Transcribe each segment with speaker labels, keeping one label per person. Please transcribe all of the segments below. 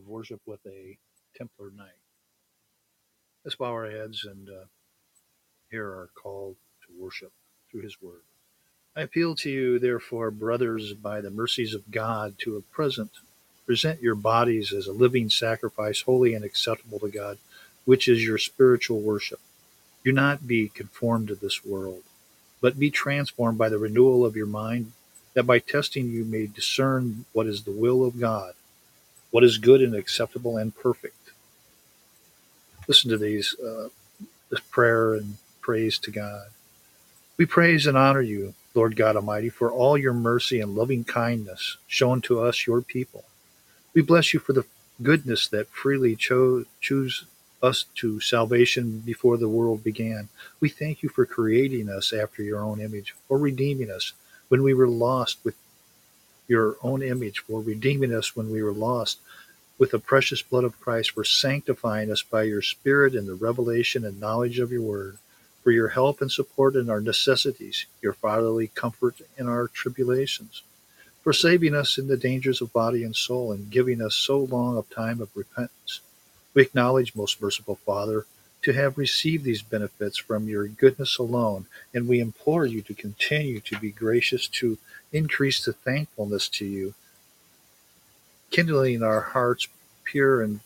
Speaker 1: of Worship with a Templar Knight. Let's bow our heads and uh, hear our call to worship through His Word. I appeal to you, therefore, brothers, by the mercies of God, to a present present your bodies as a living sacrifice, holy and acceptable to God, which is your spiritual worship. Do not be conformed to this world, but be transformed by the renewal of your mind that by testing you may discern what is the will of God, what is good and acceptable and perfect. Listen to these, uh, this prayer and praise to God. We praise and honor you, Lord God Almighty, for all your mercy and loving kindness shown to us, your people. We bless you for the goodness that freely chose choose us to salvation before the world began. We thank you for creating us after your own image, for redeeming us when we were lost with your own image, for redeeming us when we were lost. With the precious blood of Christ, for sanctifying us by your Spirit in the revelation and knowledge of your word, for your help and support in our necessities, your fatherly comfort in our tribulations, for saving us in the dangers of body and soul, and giving us so long a time of repentance. We acknowledge, most merciful Father, to have received these benefits from your goodness alone, and we implore you to continue to be gracious to increase the thankfulness to you, kindling our hearts pure and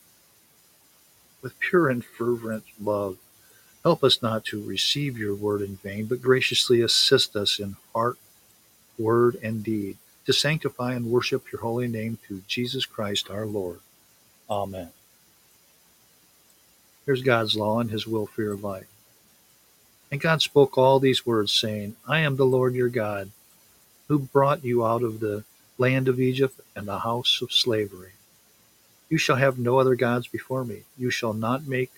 Speaker 1: with pure and fervent love. Help us not to receive your word in vain, but graciously assist us in heart, word, and deed to sanctify and worship your holy name through Jesus Christ our Lord. Amen. Here's God's law and his will for your life. And God spoke all these words, saying, I am the Lord your God, who brought you out of the land of Egypt and the house of slavery. You shall have no other gods before me. You shall not make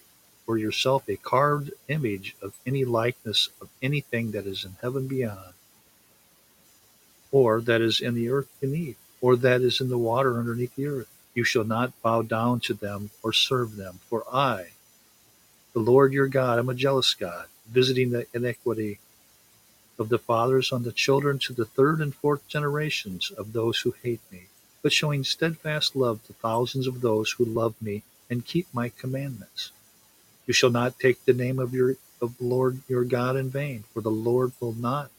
Speaker 1: for yourself a carved image of any likeness of anything that is in heaven beyond, or that is in the earth beneath, or that is in the water underneath the earth. You shall not bow down to them or serve them, for I, the Lord your God, I'm a jealous God, visiting the iniquity of the fathers on the children to the third and fourth generations of those who hate me, but showing steadfast love to thousands of those who love me and keep my commandments. You shall not take the name of your of the Lord your God in vain, for the Lord will not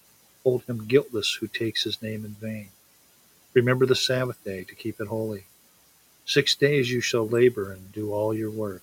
Speaker 1: hold him guiltless who takes his name in vain. Remember the Sabbath day to keep it holy. Six days you shall labor and do all your work,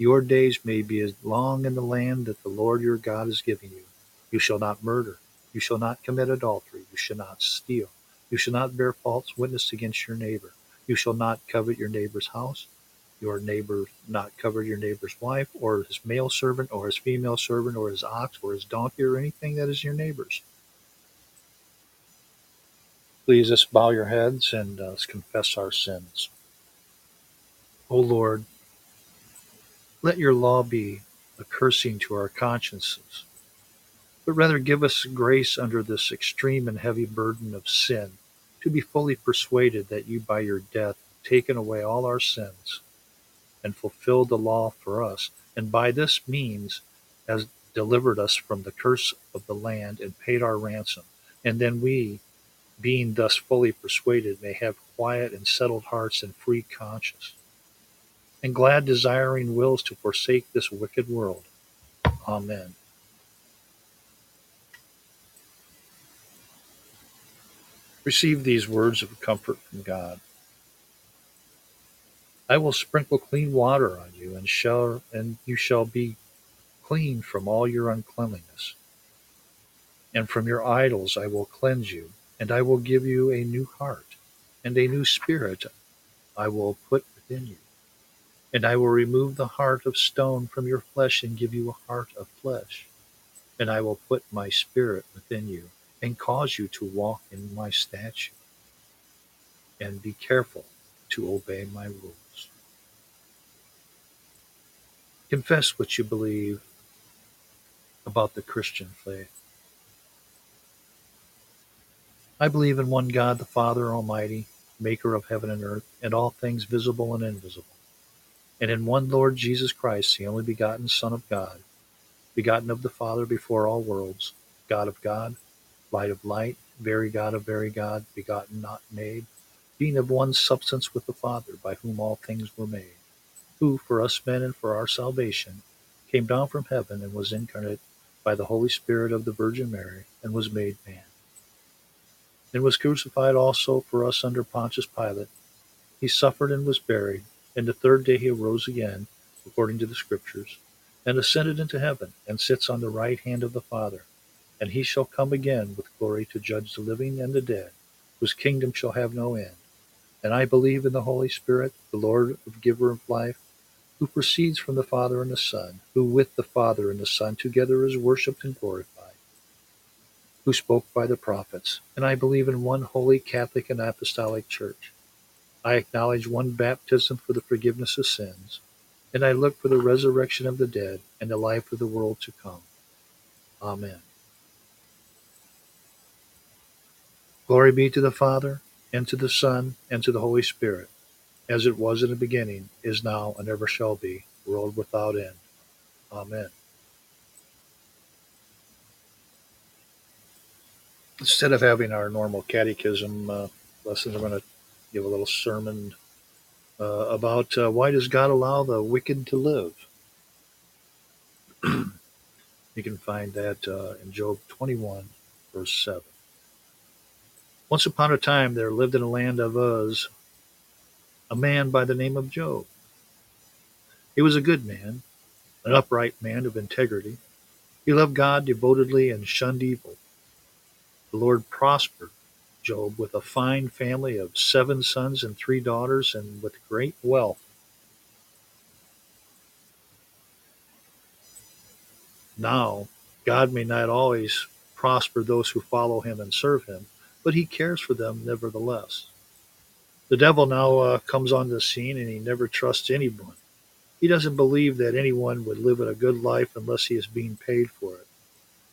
Speaker 1: your days may be as long in the land that the Lord your God is giving you. You shall not murder. You shall not commit adultery. You shall not steal. You shall not bear false witness against your neighbor. You shall not covet your neighbor's house. Your neighbor not covet your neighbor's wife, or his male servant, or his female servant, or his ox, or his donkey, or anything that is your neighbor's. Please, let's bow your heads and uh, confess our sins. O Lord, let your law be a cursing to our consciences, but rather give us grace under this extreme and heavy burden of sin to be fully persuaded that you by your death have taken away all our sins and fulfilled the law for us, and by this means has delivered us from the curse of the land and paid our ransom. And then we, being thus fully persuaded, may have quiet and settled hearts and free conscience and glad desiring wills to forsake this wicked world. Amen. Receive these words of comfort from God. I will sprinkle clean water on you, and shall and you shall be clean from all your uncleanliness. And from your idols I will cleanse you, and I will give you a new heart, and a new spirit I will put within you. And I will remove the heart of stone from your flesh and give you a heart of flesh. And I will put my spirit within you and cause you to walk in my statute. And be careful to obey my rules. Confess what you believe about the Christian faith. I believe in one God, the Father Almighty, maker of heaven and earth, and all things visible and invisible, and in one Lord Jesus Christ, the only begotten Son of God, begotten of the Father before all worlds, God of God, light of light, very God of very God, begotten, not made, being of one substance with the Father, by whom all things were made, who, for us men and for our salvation, came down from heaven and was incarnate by the Holy Spirit of the Virgin Mary, and was made man and was crucified also for us under Pontius Pilate. He suffered and was buried, and the third day he arose again, according to the Scriptures, and ascended into heaven, and sits on the right hand of the Father. And he shall come again with glory to judge the living and the dead, whose kingdom shall have no end. And I believe in the Holy Spirit, the Lord of giver of life, who proceeds from the Father and the Son, who with the Father and the Son together is worshipped and glorified who spoke by the prophets, and I believe in one holy Catholic and Apostolic Church. I acknowledge one baptism for the forgiveness of sins, and I look for the resurrection of the dead and the life of the world to come. Amen. Glory be to the Father, and to the Son, and to the Holy Spirit, as it was in the beginning, is now, and ever shall be, world without end. Amen. instead of having our normal catechism uh, lessons, I'm going to give a little sermon uh, about uh, why does God allow the wicked to live. you can find that uh, in Job 21, verse 7. Once upon a time, there lived in the land of Uz a man by the name of Job. He was a good man, an upright man of integrity. He loved God devotedly and shunned evil. The Lord prospered Job with a fine family of seven sons and three daughters, and with great wealth. Now, God may not always prosper those who follow him and serve him, but he cares for them nevertheless. The devil now uh, comes on the scene and he never trusts anyone. He doesn't believe that anyone would live a good life unless he is being paid for it.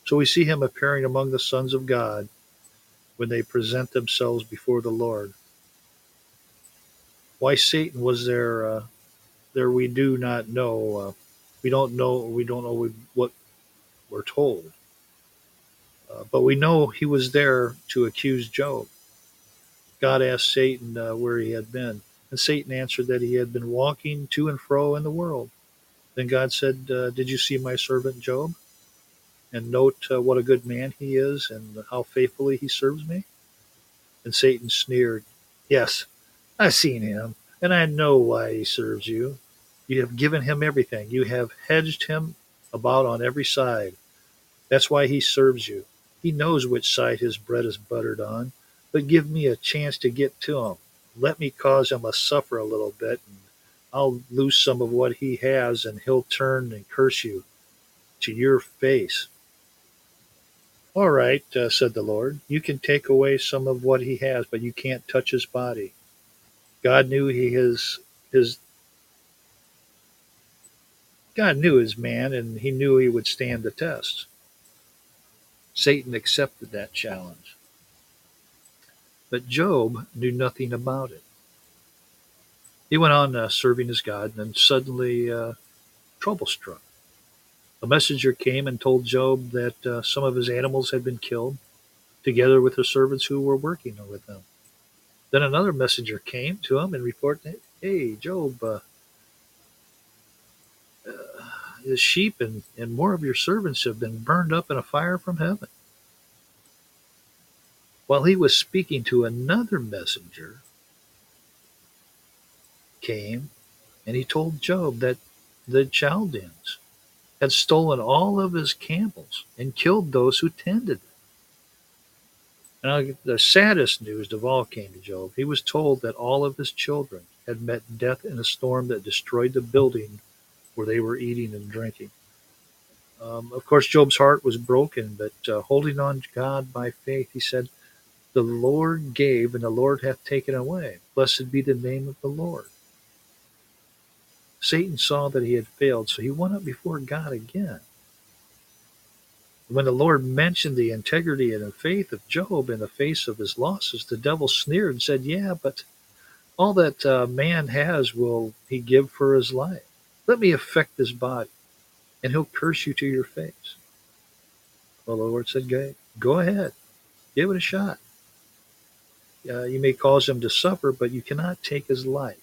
Speaker 1: So we see him appearing among the sons of God when they present themselves before the Lord. Why Satan was there, uh, there we do not know. Uh, we don't know. We don't know what we're told, uh, but we know he was there to accuse Job. God asked Satan uh, where he had been, and Satan answered that he had been walking to and fro in the world. Then God said, uh, "Did you see my servant Job?" And note uh, what a good man he is and how faithfully he serves me? And Satan sneered, Yes, I've seen him, and I know why he serves you. You have given him everything, you have hedged him about on every side. That's why he serves you. He knows which side his bread is buttered on, but give me a chance to get to him. Let me cause him to suffer a little bit, and I'll lose some of what he has, and he'll turn and curse you to your face. All right, uh, said the Lord, you can take away some of what he has, but you can't touch his body. God knew he his his God knew his man and he knew he would stand the test. Satan accepted that challenge. But Job knew nothing about it. He went on uh, serving his God, and then suddenly uh, trouble struck. A messenger came and told Job that uh, some of his animals had been killed, together with the servants who were working with them. Then another messenger came to him and reported, Hey, Job, uh, uh, sheep and, and more of your servants have been burned up in a fire from heaven. While he was speaking to another messenger, came and he told Job that the Chaldeans had stolen all of his camels and killed those who tended them. And the saddest news of all came to Job. He was told that all of his children had met death in a storm that destroyed the building where they were eating and drinking. Um, of course, Job's heart was broken, but uh, holding on to God by faith, he said, The Lord gave, and the Lord hath taken away. Blessed be the name of the Lord. Satan saw that he had failed, so he went up before God again. When the Lord mentioned the integrity and the faith of Job in the face of his losses, the devil sneered and said, Yeah, but all that uh, man has will he give for his life. Let me affect this body, and he'll curse you to your face. Well, the Lord said, Go, go ahead, give it a shot. Uh, you may cause him to suffer, but you cannot take his life.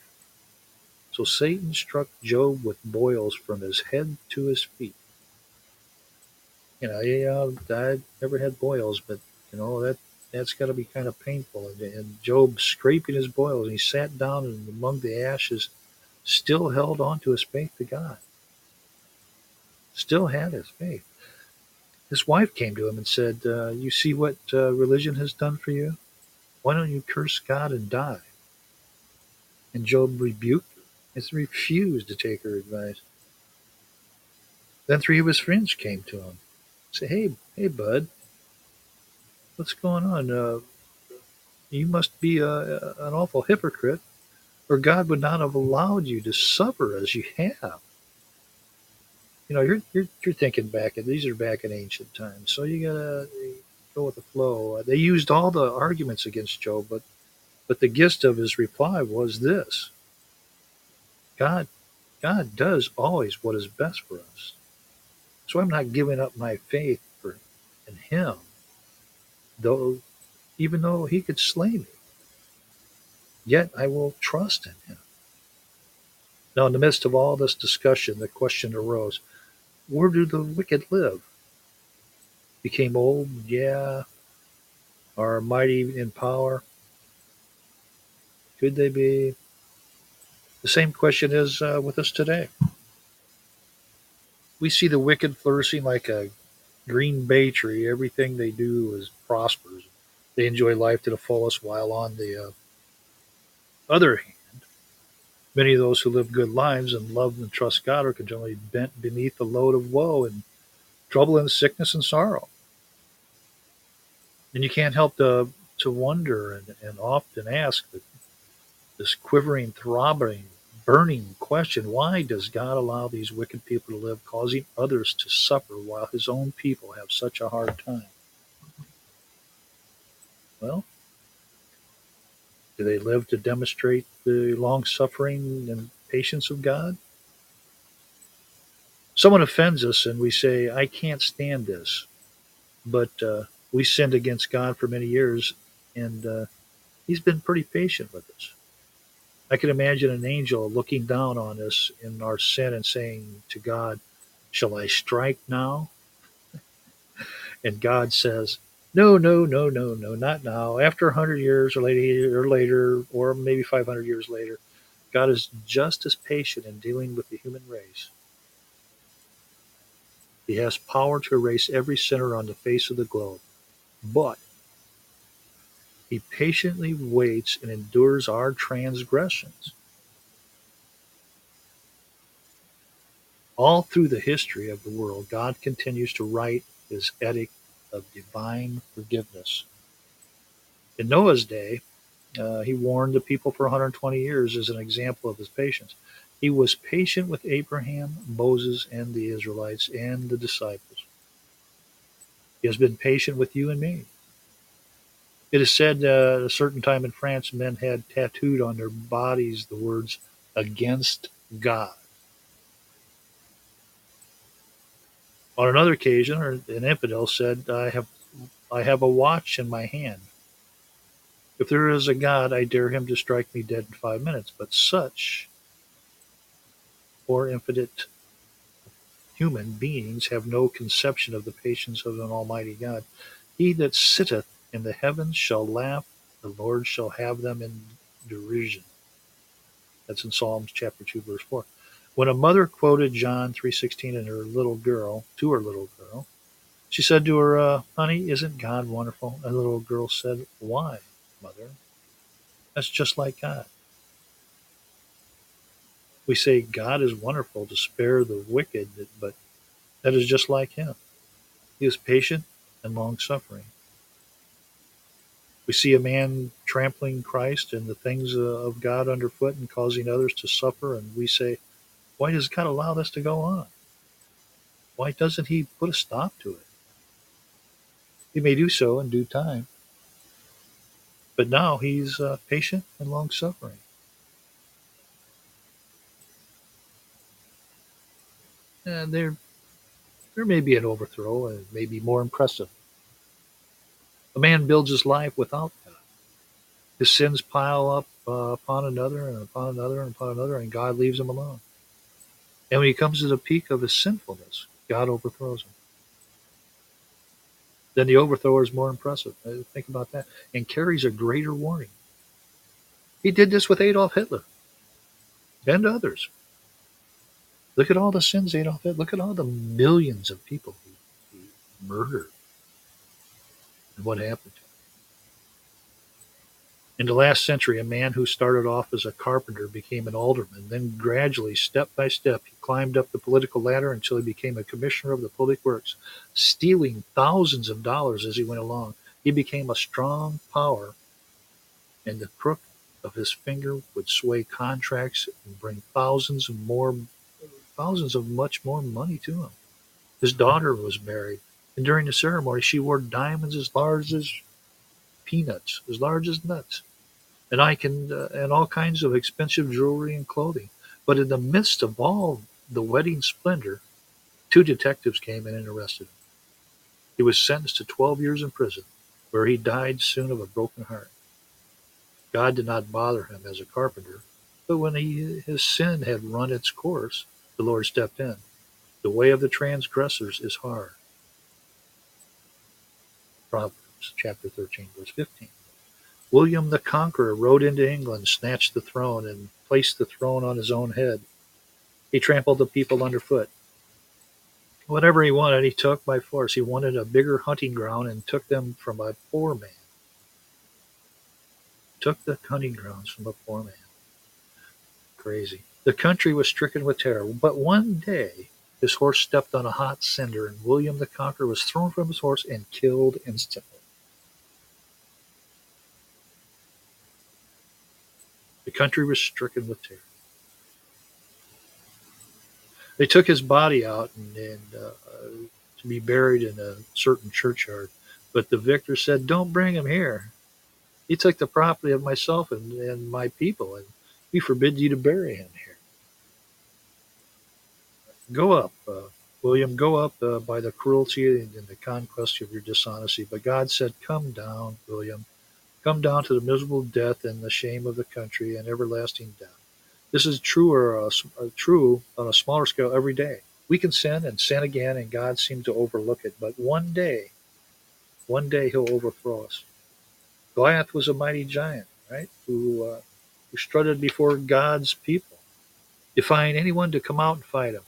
Speaker 1: So Satan struck Job with boils from his head to his feet. You know, yeah, I never had boils, but you know that that's got to be kind of painful. And, and Job scraping his boils, and he sat down and among the ashes, still held on to his faith to God. Still had his faith. His wife came to him and said, uh, "You see what uh, religion has done for you? Why don't you curse God and die?" And Job rebuked has refused to take her advice. Then three of his friends came to him. Say, hey, hey, bud, what's going on? Uh, you must be a, a, an awful hypocrite, or God would not have allowed you to suffer as you have. You know, you're you're, you're thinking back, and these are back in ancient times, so you gotta go with the flow. Uh, they used all the arguments against Job, but but the gist of his reply was this: God, God does always what is best for us. So I'm not giving up my faith for in Him, though, even though He could slay me. Yet I will trust in Him. Now, in the midst of all this discussion, the question arose: Where do the wicked live? Became old, yeah. Are mighty in power? Could they be? The same question is uh, with us today. We see the wicked flourishing like a green bay tree. Everything they do is prospers. They enjoy life to the fullest, while on the uh, other hand, many of those who live good lives and love and trust God are continually bent beneath the load of woe and trouble and sickness and sorrow. And you can't help to, to wonder and, and often ask that this quivering, throbbing burning question why does God allow these wicked people to live, causing others to suffer while his own people have such a hard time? Well, do they live to demonstrate the long suffering and patience of God? Someone offends us and we say, I can't stand this. But uh, we sinned against God for many years and uh, He's been pretty patient with us. I can imagine an angel looking down on us in our sin and saying to God, Shall I strike now? And God says, No, no, no, no, no, not now. After 100 years or later, or later, or maybe 500 years later, God is just as patient in dealing with the human race. He has power to erase every sinner on the face of the globe. But he patiently waits and endures our transgressions. All through the history of the world, God continues to write his edict of divine forgiveness. In Noah's day, uh, he warned the people for 120 years as an example of his patience. He was patient with Abraham, Moses, and the Israelites and the disciples. He has been patient with you and me. It is said uh, at a certain time in France, men had tattooed on their bodies the words "against God." On another occasion, an infidel said, "I have, I have a watch in my hand. If there is a God, I dare him to strike me dead in five minutes." But such, or infinite human beings have no conception of the patience of an Almighty God. He that sitteth in the heavens shall laugh, the Lord shall have them in derision. That's in Psalms chapter 2, verse 4. When a mother quoted John 3.16 and her little girl, to her little girl, she said to her, uh, honey, isn't God wonderful? And the little girl said, why, mother? That's just like God. We say God is wonderful to spare the wicked, but that is just like him. He is patient and long suffering. We see a man trampling Christ and the things uh, of God underfoot and causing others to suffer, and we say, why does God allow this to go on? Why doesn't He put a stop to it? He may do so in due time, but now He's uh, patient and long suffering. And there, there may be an overthrow, and it may be more impressive. A man builds his life without God. His sins pile up uh, upon another and upon another and upon another, and God leaves him alone. And when he comes to the peak of his sinfulness, God overthrows him. Then the overthrower is more impressive. Uh, think about that. And carries a greater warning. He did this with Adolf Hitler and others. Look at all the sins Adolf Hitler. Look at all the millions of people he, he murdered. And what happened to him. In the last century, a man who started off as a carpenter became an alderman. Then, gradually, step by step, he climbed up the political ladder until he became a commissioner of the public works, stealing thousands of dollars as he went along. He became a strong power, and the crook of his finger would sway contracts and bring thousands more, thousands of much more money to him. His daughter was married, and during the ceremony, she wore diamonds as large as peanuts, as large as nuts, and I can uh, and all kinds of expensive jewelry and clothing. But in the midst of all the wedding splendor, two detectives came in and arrested him. He was sentenced to 12 years in prison, where he died soon of a broken heart. God did not bother him as a carpenter, but when he, his sin had run its course, the Lord stepped in. The way of the transgressors is hard. Proverbs chapter 13, verse 15. William the Conqueror rode into England, snatched the throne, and placed the throne on his own head. He trampled the people underfoot. Whatever he wanted, he took by force. He wanted a bigger hunting ground and took them from a poor man. Took the hunting grounds from a poor man. Crazy. The country was stricken with terror. But one day, his horse stepped on a hot cinder, and William the Conqueror was thrown from his horse and killed instantly. The country was stricken with terror. They took his body out and, and uh, to be buried in a certain churchyard, but the victor said, "Don't bring him here. He took the property of myself and, and my people, and we forbid you to bury him here. Go up, uh, William. Go up uh, by the cruelty and the conquest of your dishonesty." But God said, "Come down, William." come down to the miserable death and the shame of the country and everlasting death. This is true or uh, uh, true on a smaller scale every day. We can sin and sin again, and God seems to overlook it. But one day, one day He'll overthrow us. Goliath was a mighty giant, right? Who uh, who strutted before God's people, defying anyone to come out and fight him.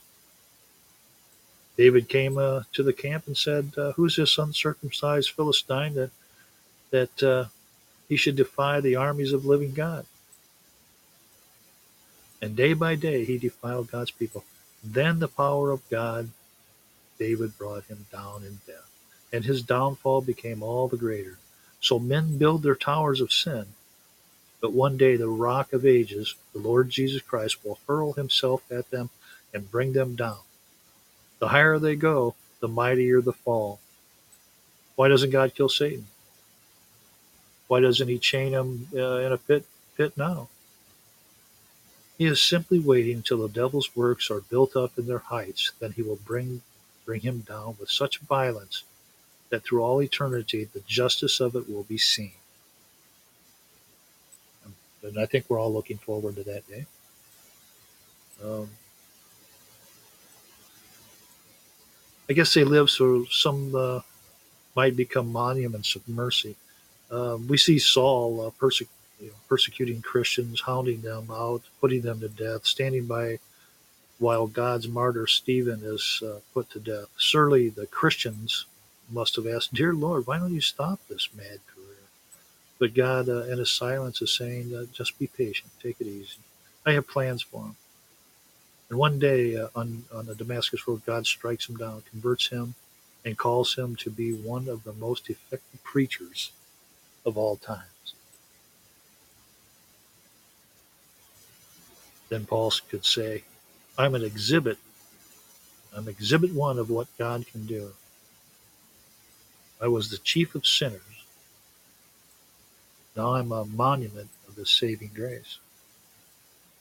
Speaker 1: David came uh, to the camp and said, uh, "Who's this uncircumcised Philistine that that uh, he should defy the armies of living God. And day by day he defiled God's people. Then the power of God, David brought him down in death, and his downfall became all the greater. So men build their towers of sin, but one day the rock of ages, the Lord Jesus Christ, will hurl himself at them and bring them down. The higher they go, the mightier the fall. Why doesn't God kill Satan? Why doesn't he chain him uh, in a pit pit now? He is simply waiting until the devil's works are built up in their heights, then he will bring bring him down with such violence that through all eternity the justice of it will be seen. And I think we're all looking forward to that day. Um, I guess they live so some uh, might become monuments of mercy. Um, we see Saul uh, perse- you know, persecuting Christians, hounding them out, putting them to death, standing by while God's martyr Stephen is uh, put to death. Surely the Christians must have asked, Dear Lord, why don't you stop this mad career? But God, uh, in his silence, is saying, uh, Just be patient, take it easy. I have plans for him. And one day uh, on, on the Damascus Road, God strikes him down, converts him, and calls him to be one of the most effective preachers of all times. Then Paul could say, I'm an exhibit. I'm exhibit one of what God can do. I was the chief of sinners. Now I'm a monument of the saving grace.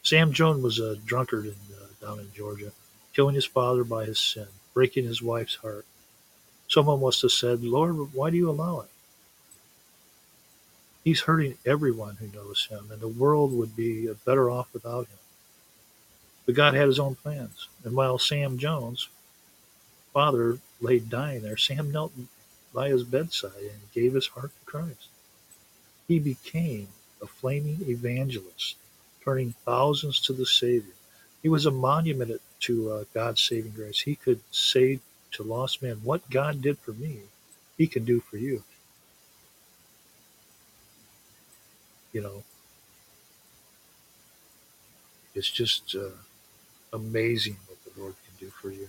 Speaker 1: Sam Jones was a drunkard uh, down in Georgia, killing his father by his sin, breaking his wife's heart. Someone must have said, Lord, why do you allow it? He's hurting everyone who knows him, and the world would be better off without him. But God had his own plans. And while Sam Jones' father lay dying there, Sam knelt by his bedside and gave his heart to Christ. He became a flaming evangelist, turning thousands to the Savior. He was a monument to uh, God's saving grace. He could say to lost men, What God did for me, He can do for you. You know, it's just uh, amazing what the Lord can do for you.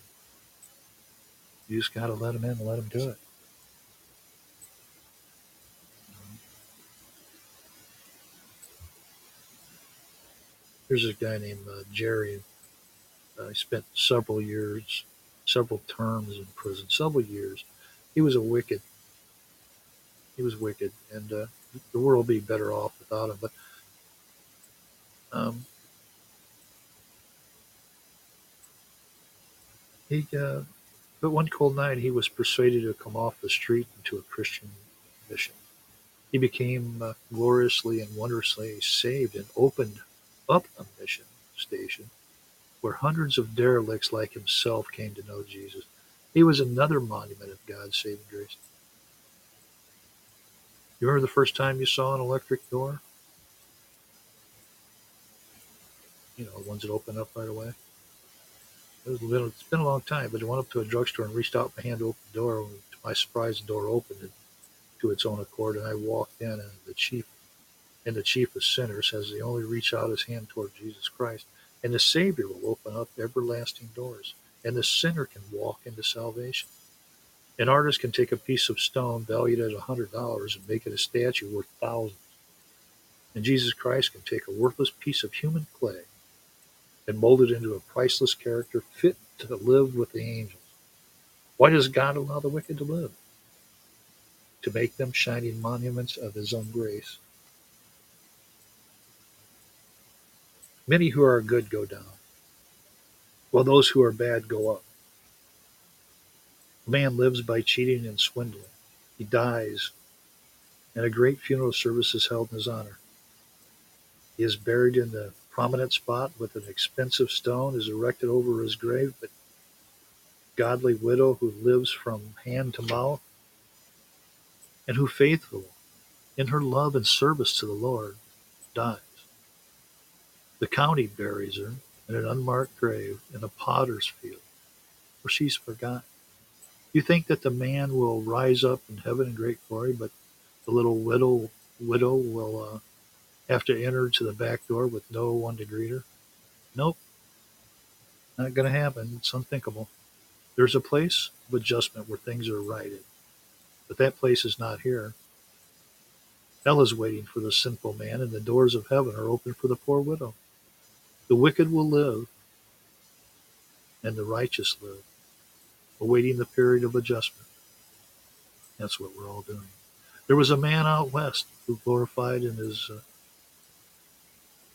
Speaker 1: You just got to let Him in and let Him do it. Here's a guy named uh, Jerry. Uh, he spent several years, several terms in prison, several years. He was a wicked. He was wicked, and uh, the world would be better off without him. But um, he, uh, but one cold night, he was persuaded to come off the street into a Christian mission. He became uh, gloriously and wondrously saved and opened up a mission station where hundreds of derelicts like himself came to know Jesus. He was another monument of God's saving grace. You remember the first time you saw an electric door? You know, the ones that open up right away. It was, it's been a long time, but I went up to a drugstore and reached out my hand to open the door. And to my surprise, the door opened to its own accord, and I walked in, and the chief and the chief of sinners has he only reach out his hand toward Jesus Christ, and the Savior will open up everlasting doors, and the sinner can walk into salvation. An artist can take a piece of stone valued at a hundred dollars and make it a statue worth thousands. And Jesus Christ can take a worthless piece of human clay and mold it into a priceless character fit to live with the angels. Why does God allow the wicked to live? To make them shining monuments of his own grace Many who are good go down, while those who are bad go up. A man lives by cheating and swindling. He dies, and a great funeral service is held in his honor. He is buried in the prominent spot with an expensive stone is erected over his grave, but godly widow who lives from hand to mouth and who faithful in her love and service to the Lord dies. The county buries her in an unmarked grave in a potter's field, where she's forgotten. You think that the man will rise up in heaven in great glory, but the little widow widow will uh, have to enter to the back door with no one to greet her? Nope, not going to happen. It's unthinkable. There's a place of adjustment where things are righted, but that place is not here. Hell is waiting for the sinful man, and the doors of heaven are open for the poor widow. The wicked will live, and the righteous live, awaiting the period of adjustment. That's what we're all doing. There was a man out west who glorified in his uh,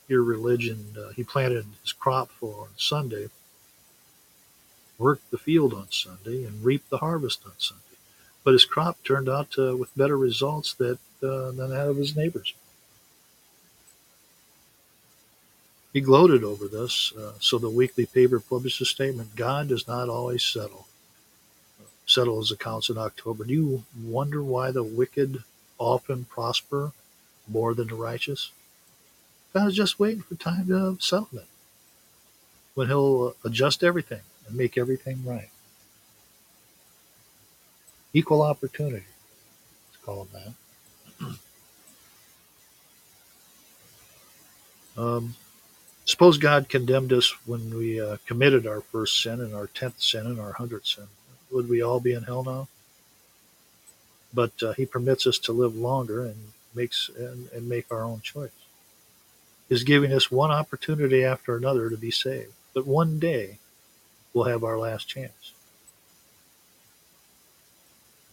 Speaker 1: religion. Uh, he planted his crop for on Sunday, worked the field on Sunday, and reaped the harvest on Sunday. But his crop turned out to, with better results that, uh, than that of his neighbors. He gloated over this, uh, so the weekly paper published a statement God does not always settle. Settle his accounts in October. Do you wonder why the wicked often prosper more than the righteous? God is just waiting for time to settle it. When he'll adjust everything and make everything right. Equal opportunity, let's call it that. um, Suppose God condemned us when we uh, committed our first sin and our tenth sin and our hundredth sin. Would we all be in hell now? But uh, He permits us to live longer, and makes and, and make our own choice. Is giving us one opportunity after another to be saved. But one day we'll have our last chance.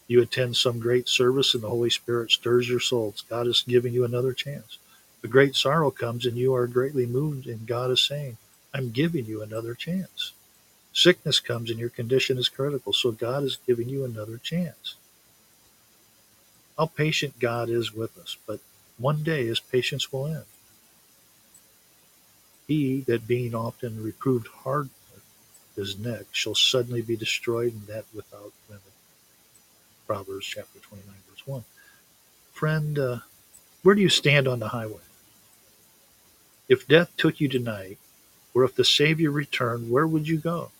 Speaker 1: You attend some great service and the Holy Spirit stirs your souls. God is giving you another chance. A great sorrow comes and you are greatly moved, and God is saying, I'm giving you another chance. Sickness comes and your condition is critical, so God is giving you another chance. How patient God is with us, but one day his patience will end. He that being often reproved hard his neck shall suddenly be destroyed, and that without limit. Proverbs chapter 29, verse 1. Friend, uh, where do you stand on the highway? If death took you tonight, or if the Savior returned, where would you go?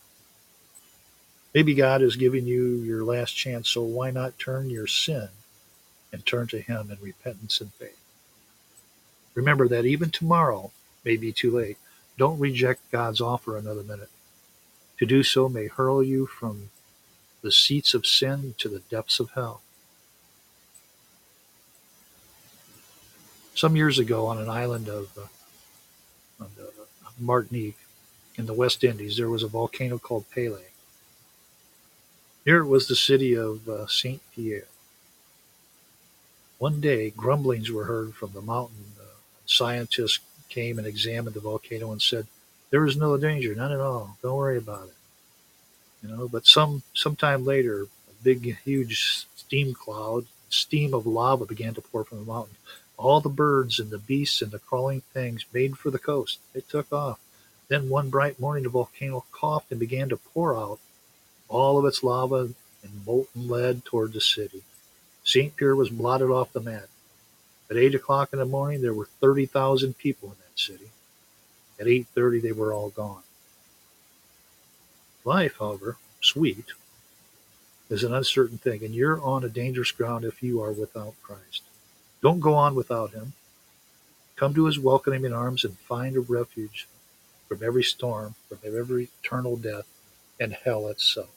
Speaker 1: Maybe God is giving you your last chance, so why not turn your sin and turn to Him in repentance and faith? Remember that even tomorrow may be too late. Don't reject God's offer another minute. To do so may hurl you from the seats of sin to the depths of hell. Some years ago, on an island of uh, Martinique in the West Indies, there was a volcano called Pelée. Near it was the city of uh, Saint Pierre. One day, grumblings were heard from the mountain. Uh, scientists came and examined the volcano and said, "There is no danger, none at all. Don't worry about it." you know. But some sometime later, a big, huge steam cloud, steam of lava began to pour from the mountain. All the birds and the beasts and the crawling things made for the coast. They took off. Then one bright morning, the volcano coughed and began to pour out all of its lava and molten lead toward the city. St. Pierre was blotted off the map. At 8 o'clock in the morning, there were 30,000 people in that city. At 8.30, they were all gone. Life, however, sweet, is an uncertain thing, and you're on a dangerous ground if you are without Christ. Don't go on without Him. Come to His welcoming in arms and find a refuge from every storm, from every eternal death, and hell itself.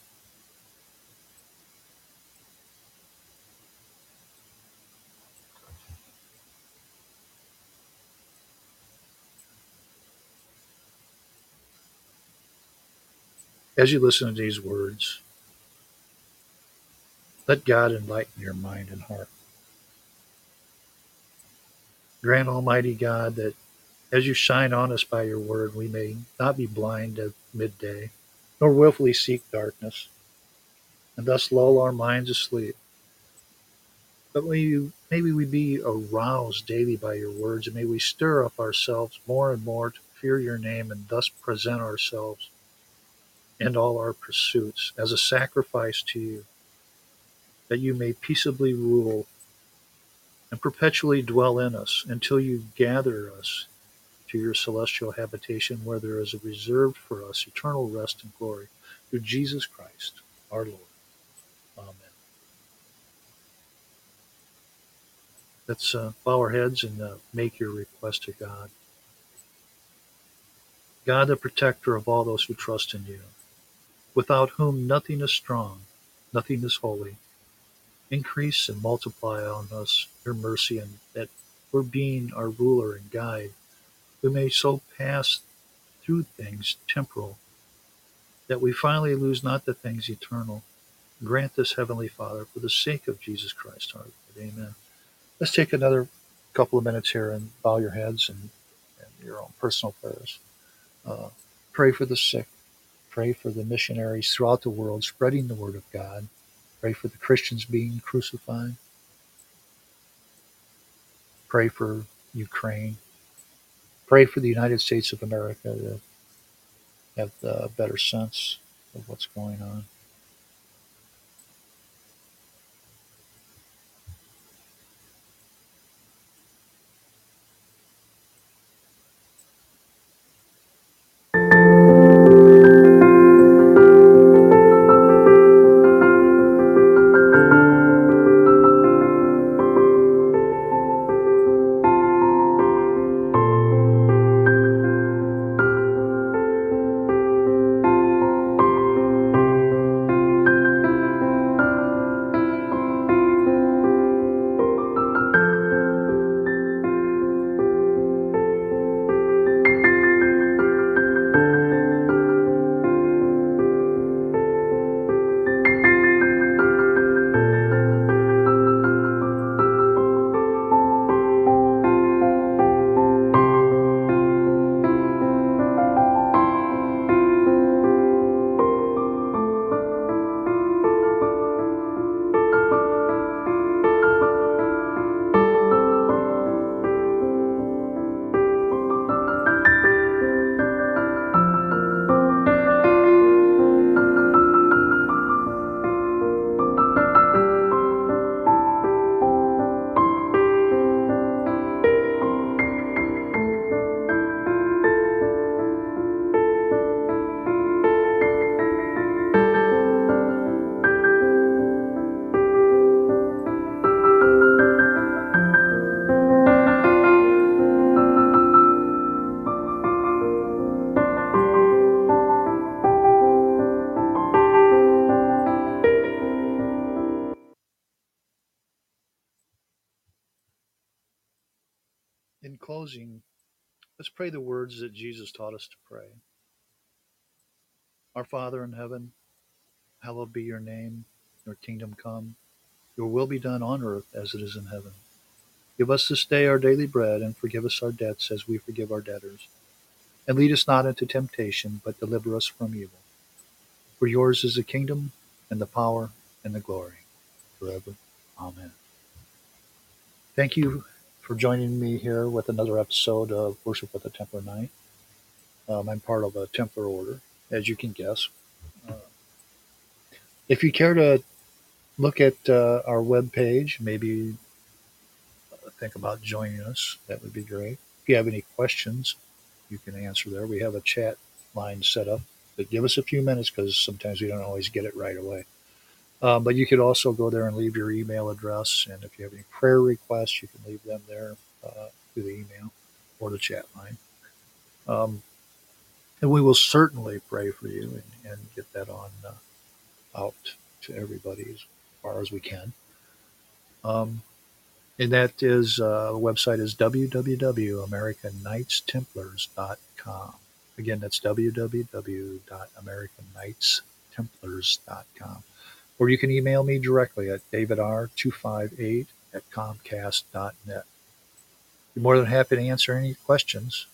Speaker 1: As you listen to these words, let God enlighten your mind and heart. Grant, Almighty God, that as you shine on us by your word, we may not be blind at midday, nor willfully seek darkness, and thus lull our minds asleep. But may, you, maybe we be aroused daily by your words, and may we stir up ourselves more and more to fear your name and thus present ourselves and all our pursuits as a sacrifice to you, that you may peaceably rule and perpetually dwell in us until you gather us to your celestial habitation where there is a reserved for us eternal rest and glory through Jesus Christ our Lord. Amen. Let's uh, bow our heads and uh, make your request to God. God, the protector of all those who trust in you without whom nothing is strong, nothing is holy. Increase and multiply on us your mercy, and that for being our ruler and guide, we may so pass through things temporal that we finally lose not the things eternal. Grant this, Heavenly Father, for the sake of Jesus Christ our Lord. Amen. Let's take another couple of minutes here and bow your heads and, and your own personal prayers. Uh, pray for the sick Pray for the missionaries throughout the world spreading the word of God. Pray for the Christians being crucified. Pray for Ukraine. Pray for the United States of America to have a better sense of what's going on. Words that Jesus taught us to pray. Our Father in heaven, hallowed be your name, your kingdom come, your will be done on earth as it is in heaven. Give us this day our daily bread, and forgive us our debts as we forgive our debtors. And lead us not into temptation, but deliver us from evil. For yours is the kingdom, and the power, and the glory, forever. Amen. Thank you for joining me here with another episode of Worship with a Templar Knight. Um, I'm part of a Templar order, as you can guess. Uh, if you care to look at uh, our webpage, maybe think about joining us, that would be great. If you have any questions, you can answer there. We have a chat line set up, but give us a few minutes because sometimes we don't always get it right away. Um, but you could also go there and leave your email address. And if you have any prayer requests, you can leave them there uh, through the email or the chat line. Um, and we will certainly pray for you and, and get that on uh, out to everybody as far as we can. Um, and that is uh, the website is www.americanknightstemplars.com. Again, that's www.americanknightstemplars.com. Or you can email me directly at davidr258 at comcast.net. Be more than happy to answer any questions.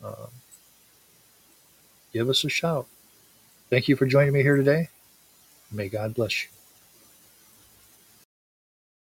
Speaker 1: Um, give us a shout. Thank you for joining me here today. May God bless you.